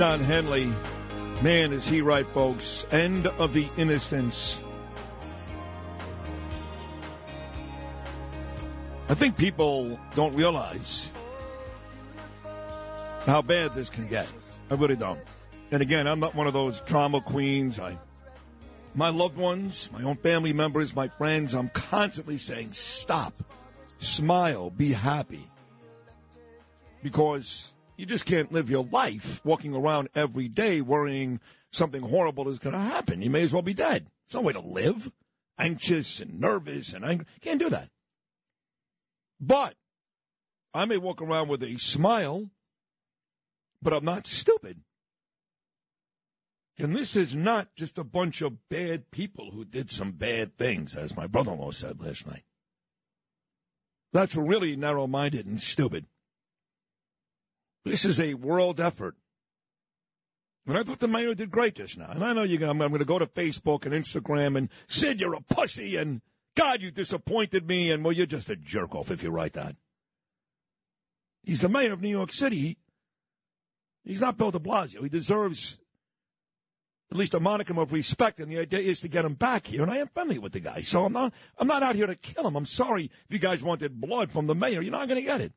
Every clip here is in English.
Don Henley. Man, is he right, folks. End of the innocence. I think people don't realize how bad this can get. I really don't. And again, I'm not one of those drama queens. I, my loved ones, my own family members, my friends, I'm constantly saying, stop, smile, be happy because you just can't live your life walking around every day worrying something horrible is going to happen. You may as well be dead. It's no way to live. Anxious and nervous and angry. Can't do that. But I may walk around with a smile, but I'm not stupid. And this is not just a bunch of bad people who did some bad things, as my brother in law said last night. That's really narrow minded and stupid. This is a world effort. And I thought the mayor did great just now. And I know you're gonna, I'm going to go to Facebook and Instagram and Sid, you're a pussy, and God, you disappointed me, and well, you're just a jerk off if you write that. He's the mayor of New York City. He's not Bill de Blasio. He deserves at least a monicum of respect, and the idea is to get him back here. And I am friendly with the guy, so I'm not. I'm not out here to kill him. I'm sorry if you guys wanted blood from the mayor. You're not going to get it.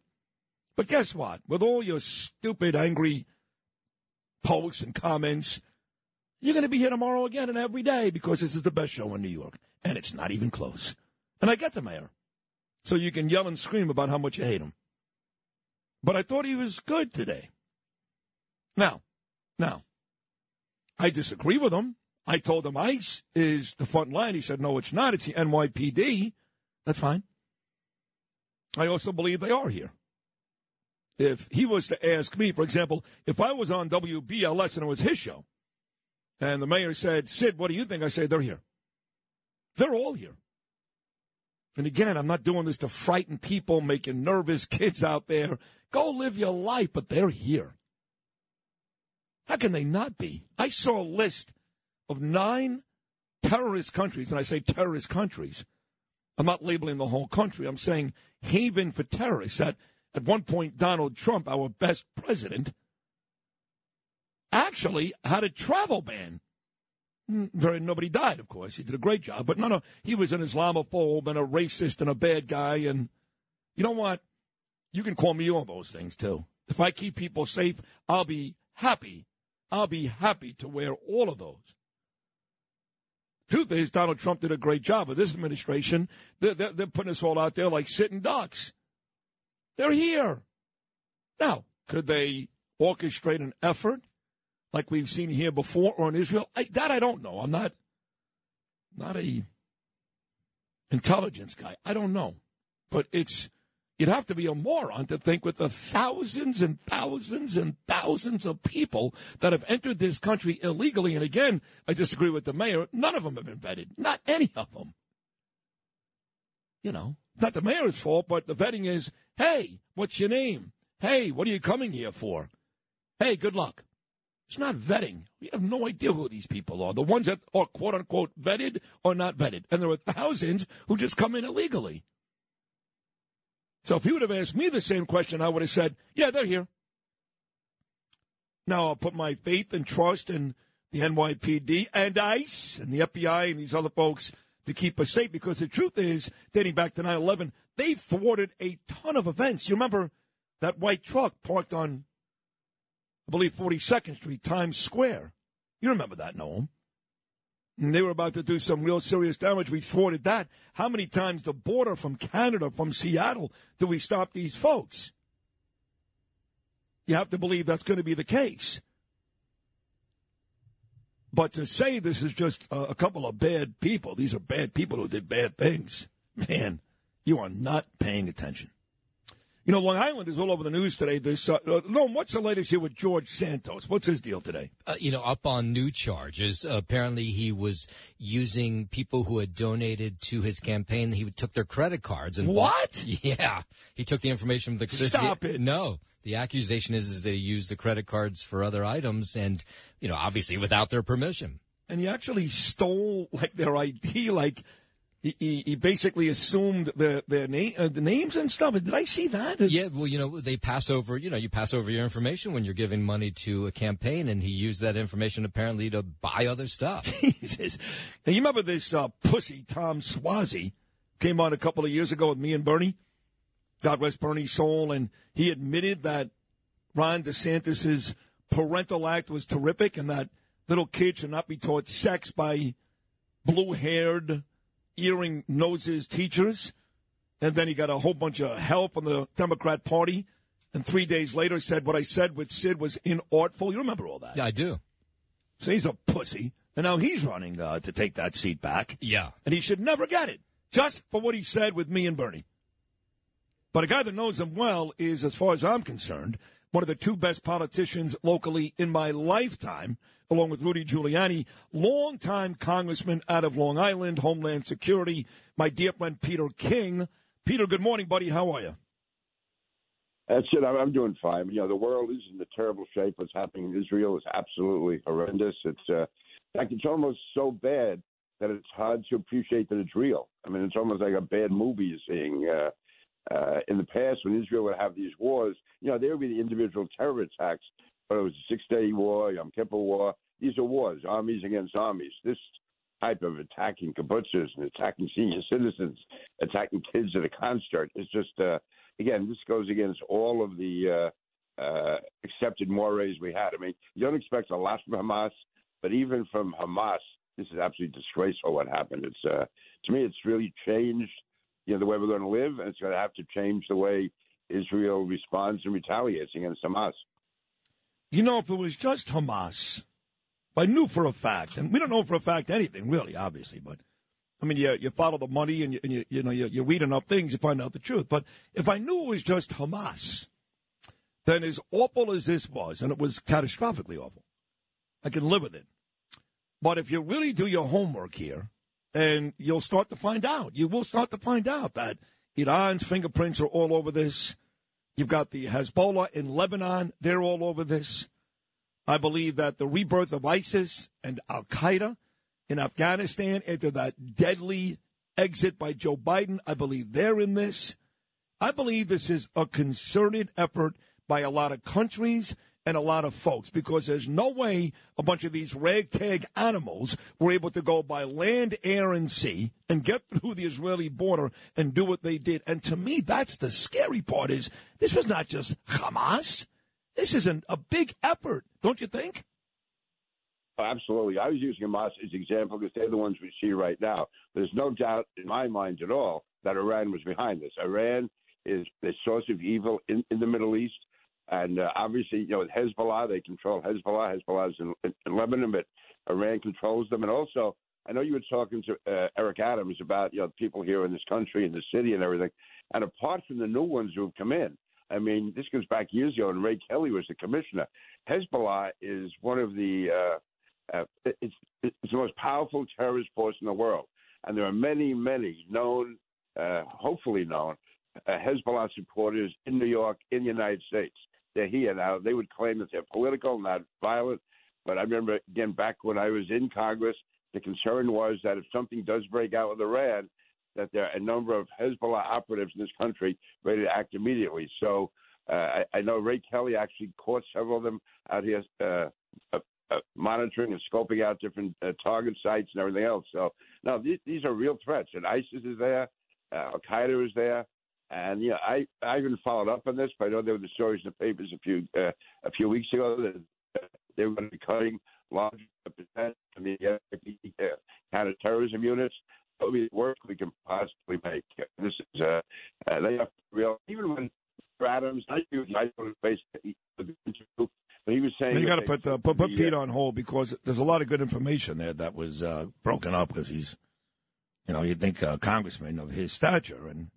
But guess what? With all your stupid, angry posts and comments, you're going to be here tomorrow again and every day because this is the best show in New York, and it's not even close. And I get the mayor, so you can yell and scream about how much you hate him. But I thought he was good today. Now, now. I disagree with him. I told him ICE is the front line. He said, no, it's not. It's the NYPD. That's fine. I also believe they are here. If he was to ask me, for example, if I was on WBLS and it was his show, and the mayor said, Sid, what do you think? I say, they're here. They're all here. And again, I'm not doing this to frighten people, making nervous kids out there. Go live your life, but they're here. How can they not be? I saw a list of nine terrorist countries, and I say terrorist countries. I'm not labeling the whole country. I'm saying haven for terrorists. That at one point, Donald Trump, our best president, actually had a travel ban. Mm, nobody died, of course. He did a great job, but no, no, he was an Islamophobe and a racist and a bad guy. And you know what? You can call me all those things too. If I keep people safe, I'll be happy. I'll be happy to wear all of those. Truth is, Donald Trump did a great job of this administration. They're, they're, they're putting us all out there like sitting ducks. They're here. Now, could they orchestrate an effort like we've seen here before or in Israel? I, that I don't know. I'm not not a intelligence guy. I don't know. But it's You'd have to be a moron to think with the thousands and thousands and thousands of people that have entered this country illegally. And again, I disagree with the mayor. None of them have been vetted. Not any of them. You know, not the mayor's fault, but the vetting is, hey, what's your name? Hey, what are you coming here for? Hey, good luck. It's not vetting. We have no idea who these people are. The ones that are quote unquote vetted or not vetted. And there are thousands who just come in illegally. So if you would have asked me the same question, I would have said, yeah, they're here. Now I'll put my faith and trust in the NYPD and ICE and the FBI and these other folks to keep us safe because the truth is, dating back to 9 11, they thwarted a ton of events. You remember that white truck parked on, I believe, 42nd Street, Times Square. You remember that, Noam. And they were about to do some real serious damage. We thwarted that. How many times the border from Canada, from Seattle, do we stop these folks? You have to believe that's going to be the case. But to say this is just a, couple of bad people, these are bad people who did bad things, man, you are not paying attention. You know, Long Island is all over the news today. This, uh, uh, no, what's the latest here with George Santos? What's his deal today? Uh, you know, up on new charges. Uh, apparently, he was using people who had donated to his campaign. He took their credit cards and What? bought- yeah, he took the information. From the Stop the- it. No, the accusation is is they used the credit cards for other items, and you know, obviously without their permission. And he actually stole like their ID, like he, he, he basically assumed the their name, uh, the names and stuff. Did I see that? Yeah, well, you know, they pass over, you know, you pass over your information when you're giving money to a campaign, and he used that information apparently to buy other stuff. Jesus. Now, you remember this uh, pussy, Tom Suozzi, came on a couple of years ago with me and Bernie? God rest Bernie's soul. And he admitted that Ron DeSantis's parental act was terrific and that little kids should not be taught sex by blue haired, earring noses teachers. And then he got a whole bunch of help from the Democrat Party. And three days later said what I said with Sid was inartful. You remember all that? yeah, I do. So he's a pussy. And now he's running uh, to take that seat back. Yeah. And he should never get it, just for what he said with me and Bernie. But a guy that knows him well is, as far as I'm concerned, one of the two best politicians locally in my lifetime, along with Rudy Giuliani, longtime congressman out of Long Island, Homeland Security, my dear friend Peter King. Peter, good morning, buddy. How are you? That's it. I'm, doing fine. You know, the world is in a terrible shape. What's happening in Israel is absolutely horrendous. It's, uh, in fact, it's almost so bad that it's hard to appreciate that it's real. I mean, it's almost like a bad movie you're seeing. Uh, uh, in the past, when Israel would have these wars, you know, there would be the individual terror attacks, but it was a Six-Day War, Yom Kippur War. These are wars, armies against armies. This type of attacking kibbutzes and attacking senior citizens, attacking kids at a concert is just, uh, again, this goes against all of the uh, uh, accepted mores we had. I mean, you don't expect a lot from Hamas, but even from Hamas, this is absolutely disgraceful what happened. It's uh, to me, it's really changed, you know, the way we're going to live, and it's going to have to change the way Israel responds and retaliates against Hamas. You know, if it was just Hamas, if I knew for a fact, and we don't know for a fact anything, really, obviously, but I mean, you, you follow the money and, you, and you, you know, you, you read enough things, you find out the truth. But if I knew it was just Hamas, then as awful as this was, and it was catastrophically awful, I can live with it. But if you really do your homework here, and you'll start to find out, you will start to find out that Iran's fingerprints are all over this. You've got the Hezbollah in Lebanon, they're all over this. I believe that the rebirth of ISIS and Al Qaeda in Afghanistan after that deadly exit by Joe Biden, I believe they're in this. I believe this is a concerted effort by a lot of countries and a lot of folks because there's no way a bunch of these ragtag animals were able to go by land, air, and sea and get through the Israeli border and do what they did. And to me, that's the scary part is this was not just Hamas. This is an, a big effort, don't you think? Oh, Absolutely. I was using Hamas as an example because they're the ones we see right now. There's no doubt in my mind at all that Iran was behind this. Iran is the source of evil in, in the Middle East. And uh, obviously, you know, Hezbollah, they control Hezbollah. Hezbollah is in, in, Lebanon, but Iran controls them. And also, I know you were talking to uh, Eric Adams about, you know, people here in this country, in the city and everything. And apart from the new ones who have come in, I mean, this goes back years ago, and Ray Kelly was the commissioner. Hezbollah is one of the uh, uh, it's it's the most powerful terrorist force in the world, and there are many, many known, uh, hopefully known, uh, Hezbollah supporters in New York, in the United States. They're here now. They would claim that they're political, not violent. But I remember again back when I was in Congress, the concern was that if something does break out with Iran, that there are a number of Hezbollah operatives in this country ready to act immediately. So uh, I, I know Ray Kelly actually caught several of them out here uh, uh, uh, monitoring and scoping out different uh, target sites and everything else. So now these, these are real threats, and ISIS is there, uh, Al Qaeda is there. And yeah, I I even followed up on this, but I know there were the stories in the papers a few uh, a few weeks ago that they were going to be cutting large percent from the uh, counterterrorism units. That would be the worst we can possibly make. This is uh, uh, they have to real. Even when Adams, I do I don't face but he was saying you got to put, they- uh, put put the, Pete uh, on hold because there's a lot of good information there that was uh, broken up because he's, you know, you'd think a congressman of his stature and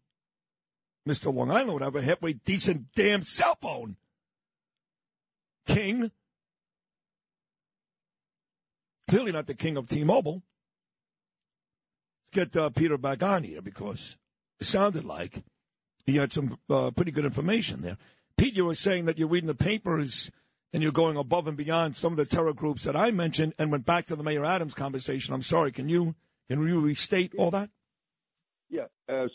Mr. Long Island would have a halfway decent damn cell phone. King. Clearly not the king of T-Mobile. Let's get uh, Peter back on here because it sounded like he had some uh, pretty good information there. Pete, you were saying that you're reading the papers and you're going above and beyond some of the terror groups that I mentioned and went back to the Mayor Adams conversation. I'm sorry, can you can you restate all that? yeah.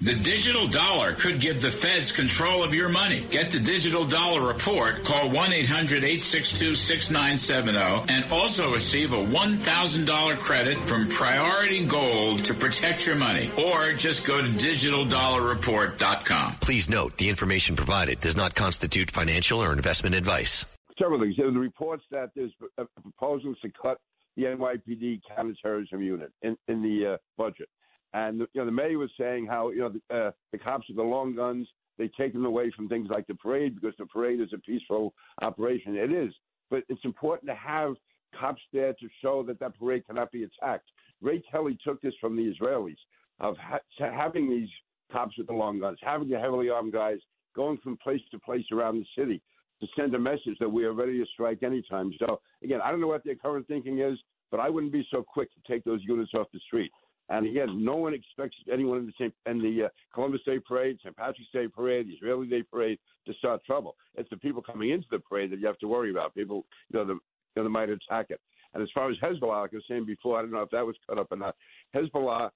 The digital dollar could give the feds control of your money. Get the digital dollar report. Call 1-800-862-6970 and also receive a $1,000 credit from Priority Gold to protect your money. Or just go to digitaldollarreport.com. Please note the information provided does not constitute financial or investment advice. several things. There were the reports that there's uh, proposals to cut the NYPD counterterrorism unit in, in the uh, budget. And you know, the mayor was saying how you know the, uh, the cops with the long guns they take them away from things like the parade because the parade is a peaceful operation. It is, but it's important to have cops there to show that that parade cannot be attacked. Ray Kelly took this from the Israelis of ha- having these cops with the long guns, having the heavily armed guys going from place to place around the city to send a message that we are ready to strike anytime. So again, I don't know what their current thinking is, but I wouldn't be so quick to take those units off the street. And again, no one expects anyone in the same in the uh, Columbus Day Parade, St. Patrick's Day Parade, the Israeli Day Parade to start trouble. It's the people coming into the parade that you have to worry about. People, you know, the, you know, they might attack it. And as far as Hezbollah, like I was saying before, I don't know if that was cut up or not. Hezbollah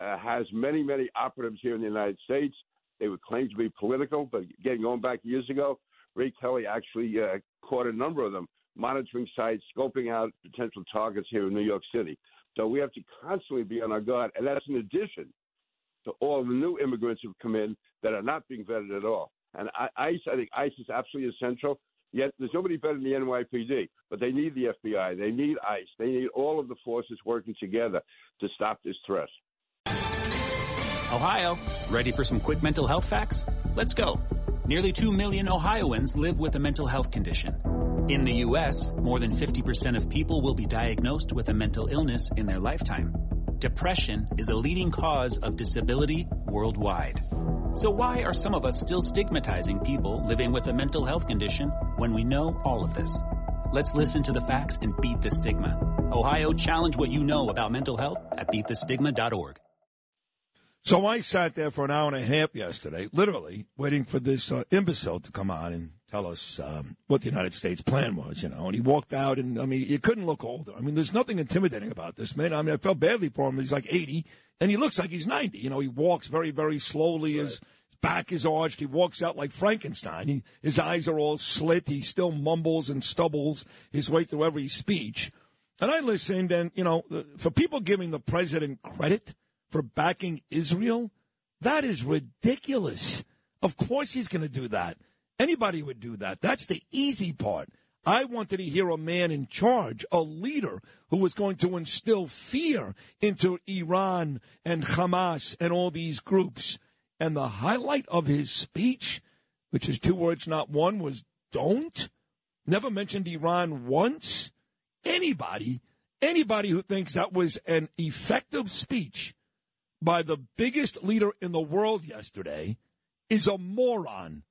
uh, has many, many operatives here in the United States. They would claim to be political, but again, going back years ago, Ray Kelly actually uh, caught a number of them monitoring sites, scoping out potential targets here in New York City. So we have to constantly be on our guard, and that's in addition to all the new immigrants who've come in that are not being vetted at all. And ICE, I think ICE is absolutely essential. Yet there's nobody better than the NYPD, but they need the FBI, they need ICE, they need all of the forces working together to stop this threat. Ohio, ready for some quick mental health facts? Let's go. Nearly 2 million Ohioans live with a mental health condition. In the U.S., more than 50% of people will be diagnosed with a mental illness in their lifetime. Depression is the leading cause of disability worldwide. So why are some of us still stigmatizing people living with a mental health condition when we know all of this? Let's listen to the facts and beat the stigma. Ohio, challenge what you know about mental health at beatthestigma.org. So I sat there for an hour and a half yesterday, literally waiting for this uh, imbecile to come on and tell us um, what the United States plan was, you know. And he walked out, and I mean, you couldn't look older. I mean, there's nothing intimidating about this man. I mean, I felt badly for him. He's like 80, and he looks like he's 90. You know, he walks very, very slowly. His back is arched. He walks out like Frankenstein. He, his eyes are all slit. He still mumbles and stubbles his way through every speech. And I listened, and you know, for people giving the president credit for backing Israel, that is ridiculous. Of course he's going to do that. Anybody would do that. That's the easy part. I wanted to hear a man in charge, a leader who was going to instill fear into Iran and Hamas and all these groups. And the highlight of his speech, which is two words, not one, was don't. Never mentioned Iran once. Anybody, anybody who thinks that was an effective speech by the biggest leader in the world yesterday is a moron.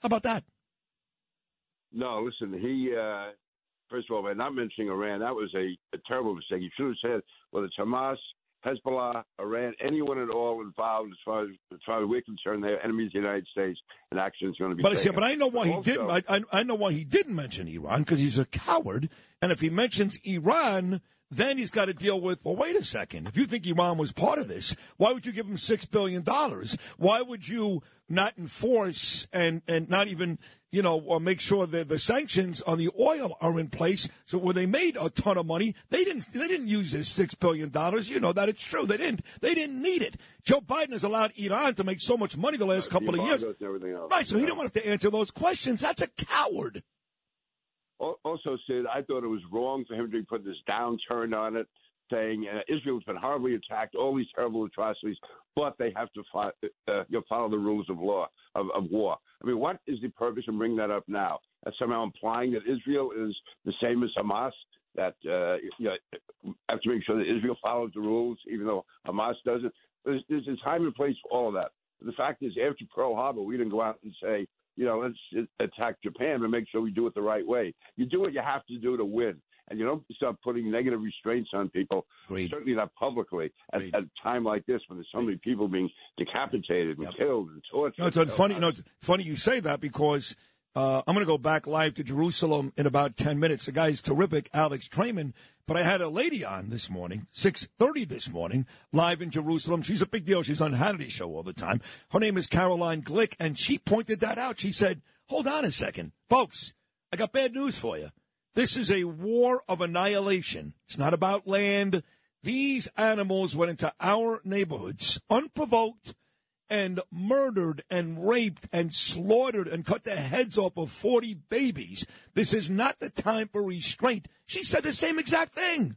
How about that? No, listen, he, uh, first of all, by not mentioning Iran, that was a, a terrible mistake. He should have said, well, it's Hamas, Hezbollah, Iran, anyone at all involved, as far as, as far as we're concerned, they're enemies of the United States, and action is going to be But I taken. see, but I know why he didn't. I, I, I know why he didn't mention Iran because he's a coward. And if he mentions Iran, then he's got to deal with. Well, wait a second. If you think Iran was part of this, why would you give him six billion dollars? Why would you not enforce and and not even you know or make sure that the sanctions on the oil are in place? So where they made a ton of money, they didn't they didn't use this six billion dollars. You know that it's true. They didn't. They didn't need it. Joe Biden has allowed Iran to make so much money the last uh, couple of years. And everything else. Right, so he didn't want to have to answer those questions. That's a coward. Also, Sid, I thought it was wrong for him to put this downturn on it, saying uh, Israel's been horribly attacked, all these terrible atrocities, but they have to fo- uh, you know, follow the rules of law of, of war. I mean, what is the purpose of bringing that up now? That's somehow implying that Israel is the same as Hamas. That uh, you know, have to make sure that Israel follows the rules, even though Hamas doesn't. There's, there's a time and place for all of that. The fact is, after Pearl Harbor, we didn't go out and say, you know, let's attack Japan, but make sure we do it the right way. You do what you have to do to win, and you don't start putting negative restraints on people. Certainly not publicly at, at a time like this when there's so many people being decapitated and killed and tortured. No, it's funny. You know, it's funny you say that because uh, I'm going to go back live to Jerusalem in about ten minutes. The guy's terrific, Alex Traiman. But I had a lady on this morning, six thirty this morning, live in Jerusalem. She's a big deal. She's on Hannity show all the time. Her name is Caroline Glick, and she pointed that out. She said, "Hold on a second, folks. I got bad news for you. This is a war of annihilation. It's not about land. These animals went into our neighborhoods unprovoked." and murdered and raped and slaughtered and cut the heads off of 40 babies. This is not the time for restraint. She said the same exact thing.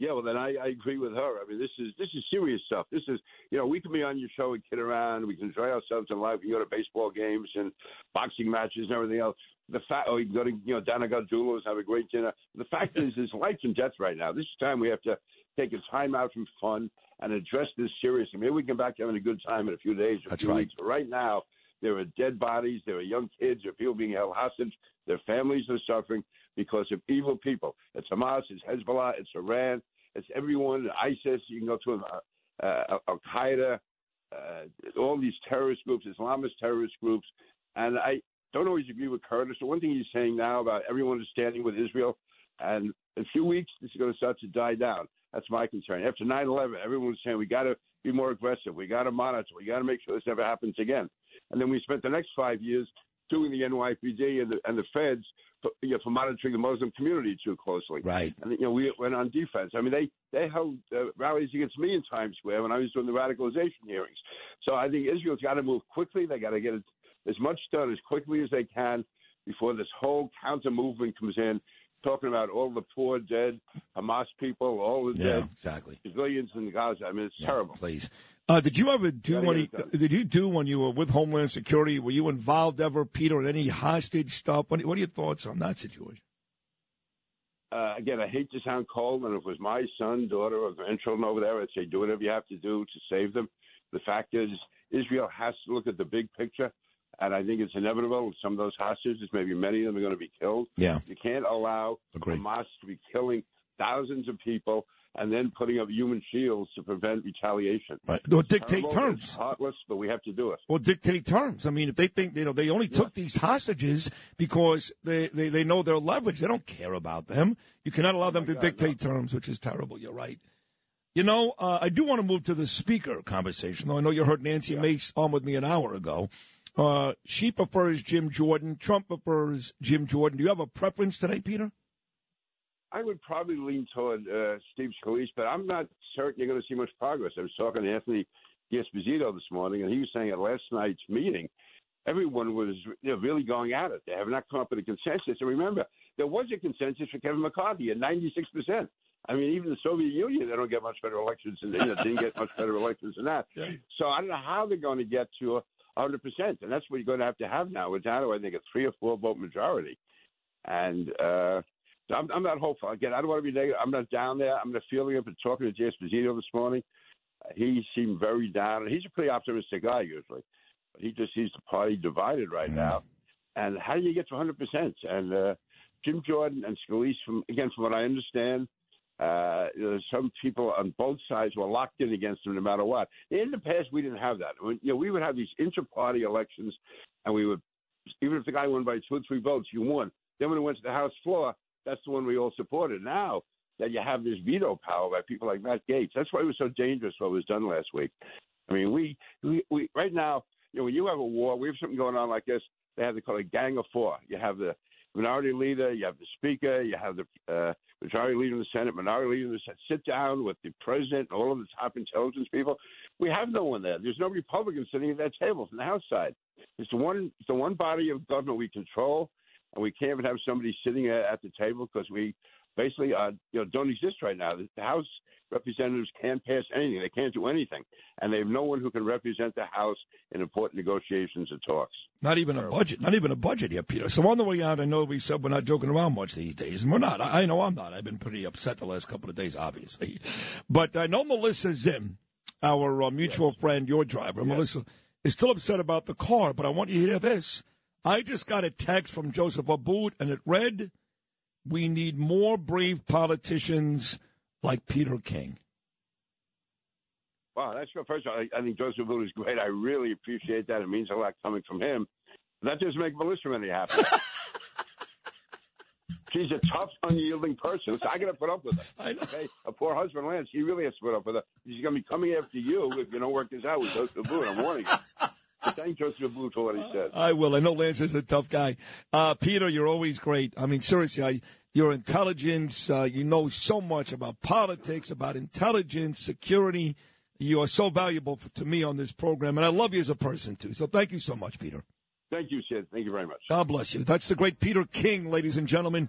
Yeah, well, then I, I agree with her. I mean, this is this is serious stuff. This is, you know, we can be on your show and kid around. We can enjoy ourselves in life. We can go to baseball games and boxing matches and everything else. The fact, or you go to, you know, Dana Gargiulo's, have a great dinner. The fact is, it's life and death right now. This is time we have to take a time out from fun and address this seriously. Maybe we can back to having a good time in a few days or a That's few right. weeks. But right now, there are dead bodies. There are young kids. There are people being held hostage. Their families are suffering because of evil people. It's Hamas. It's Hezbollah. It's Iran. It's everyone. ISIS. You can go to uh, uh, Al Qaeda. Uh, all these terrorist groups, Islamist terrorist groups, and I don't always agree with Curtis. The one thing he's saying now about everyone is standing with Israel, and in a few weeks this is going to start to die down. That's my concern. After 9/11, everyone was saying we got to be more aggressive. We got to monitor. We got to make sure this never happens again. And then we spent the next five years doing the NYPD and the, and the feds for, you know, for monitoring the Muslim community too closely. Right. And you know, we went on defense. I mean, they they held uh, rallies against me in Times Square when I was doing the radicalization hearings. So I think Israel's got to move quickly. They got to get as much done as quickly as they can before this whole counter movement comes in, talking about all the poor dead Hamas people, all the Yeah, dead exactly. civilians in Gaza. I mean, it's terrible. Please. Uh, did you ever do Gotta when you, did you do when you were with Homeland Security? Were you involved ever, Peter, in any hostage stuff? What, what are your thoughts on that situation? uh, again, I hate to sound cold, and if it was my son, daughter, or grandchildren over there, I'd say do whatever you have to do to save them. The fact is, Israel has to look at the big picture, and I think it's inevitable. Some of those hostages, maybe many of them, are going to be killed. Yeah. You can't allow Agreed. Hamas to be killing thousands of people and then putting up human shields to prevent retaliation. Right. Or dictate Terrible, terms. Heartless, but we have to do it. Or dictate terms. I mean, if they think, you know, they only took these hostages because they, they, they know their leverage. They don't care about them. You cannot allow them to God, dictate terms, which is terrible. You're right. You know, uh, I do want to move to the speaker conversation, though I know you heard Nancy Mace on with me an hour ago. Uh, she prefers Jim Jordan. Trump prefers Jim Jordan. Do you have a preference today, Peter? I would probably lean toward uh, Steve Scalise, but I'm not certain you're going to see much progress. I was talking to Anthony Esposito this morning, and he was saying at last night's meeting, everyone was you know, really going at it. They have not come up with a consensus. And remember, there was a consensus for Kevin McCarthy at 96%. I mean, even the Soviet Union, they don't get much better elections, you know, didn't get much better elections than that. So I don't know how they're going to get to 100%, and that's what you're going to have to have now. We're down to, I think, a three or four vote majority. And uh, so I'm, I'm not hopeful. Again, I don't want to be negative. I'm not down there. I'm not feeling it, but talking to Jay Esposito this morning, he seemed very down. He's a pretty optimistic guy usually, but he just sees the party divided right now. And how do you get to 100 percent? And uh, Jim Jordan and Scalise, from again, from what I understand, uh, there's some people on both sides who are locked in against him no matter what. In the past, we didn't have that. When, you know, we would have these inter-party elections, and we would, even if the guy won by two or three votes, you won. Then when it went to the House floor, that's the one we all supported. Now that you have this veto power by people like Matt Gaetz, that's why it was so dangerous what was done last week. I mean, we, we, we right now, you know, when you have a war, we have something going on like this. They have to call it Gang of Four. You have the minority leader, you have the speaker, you have the uh, majority leader in the Senate, minority leader in the Senate. Sit down with the president and all of the top intelligence people. We have no one there. There's no Republicans sitting at that table from the House side. It's the one, it's the one body of government we control, and we can't even have somebody sitting at, at the table because we basically uh, you know don't exist right now. The House representatives can't pass anything; they can't do anything, and they have no one who can represent the House in important negotiations and talks. Not even a budget. Not even a budget here, Peter. So on the way out, I know we said we're not joking around much these days, and we're not. I I know I'm not. I've been pretty upset the last couple of days, obviously. But I know Melissa Zim, our uh, mutual friend, your driver, Melissa, is still upset about the car. But I want you to hear this. I just got a text from Joseph Abboud, and it read, "We need more brave politicians like Peter King." Wow, that's good. First of all, I, I think Joseph Abboud is great. I really appreciate that. It means a lot coming from him. That doesn't make Melissa any happy. She's a tough, unyielding person. So I got to put up with her. I know. Okay? A poor husband, Lance, he really has to put up with her. He's going to be coming after you if you don't work this out with Joseph Abboud. I'm warning you. Thank Joseph Abboud for what he said. I will. I know Lance is a tough guy. Uh, Peter, you're always great. I mean, seriously, I, your intelligence, uh, you know so much about politics, about intelligence, security. You are so valuable for, to me on this program, and I love you as a person, too. So thank you so much, Peter. Thank you, Sid. Thank you very much. God bless you. That's the great Peter King, ladies and gentlemen.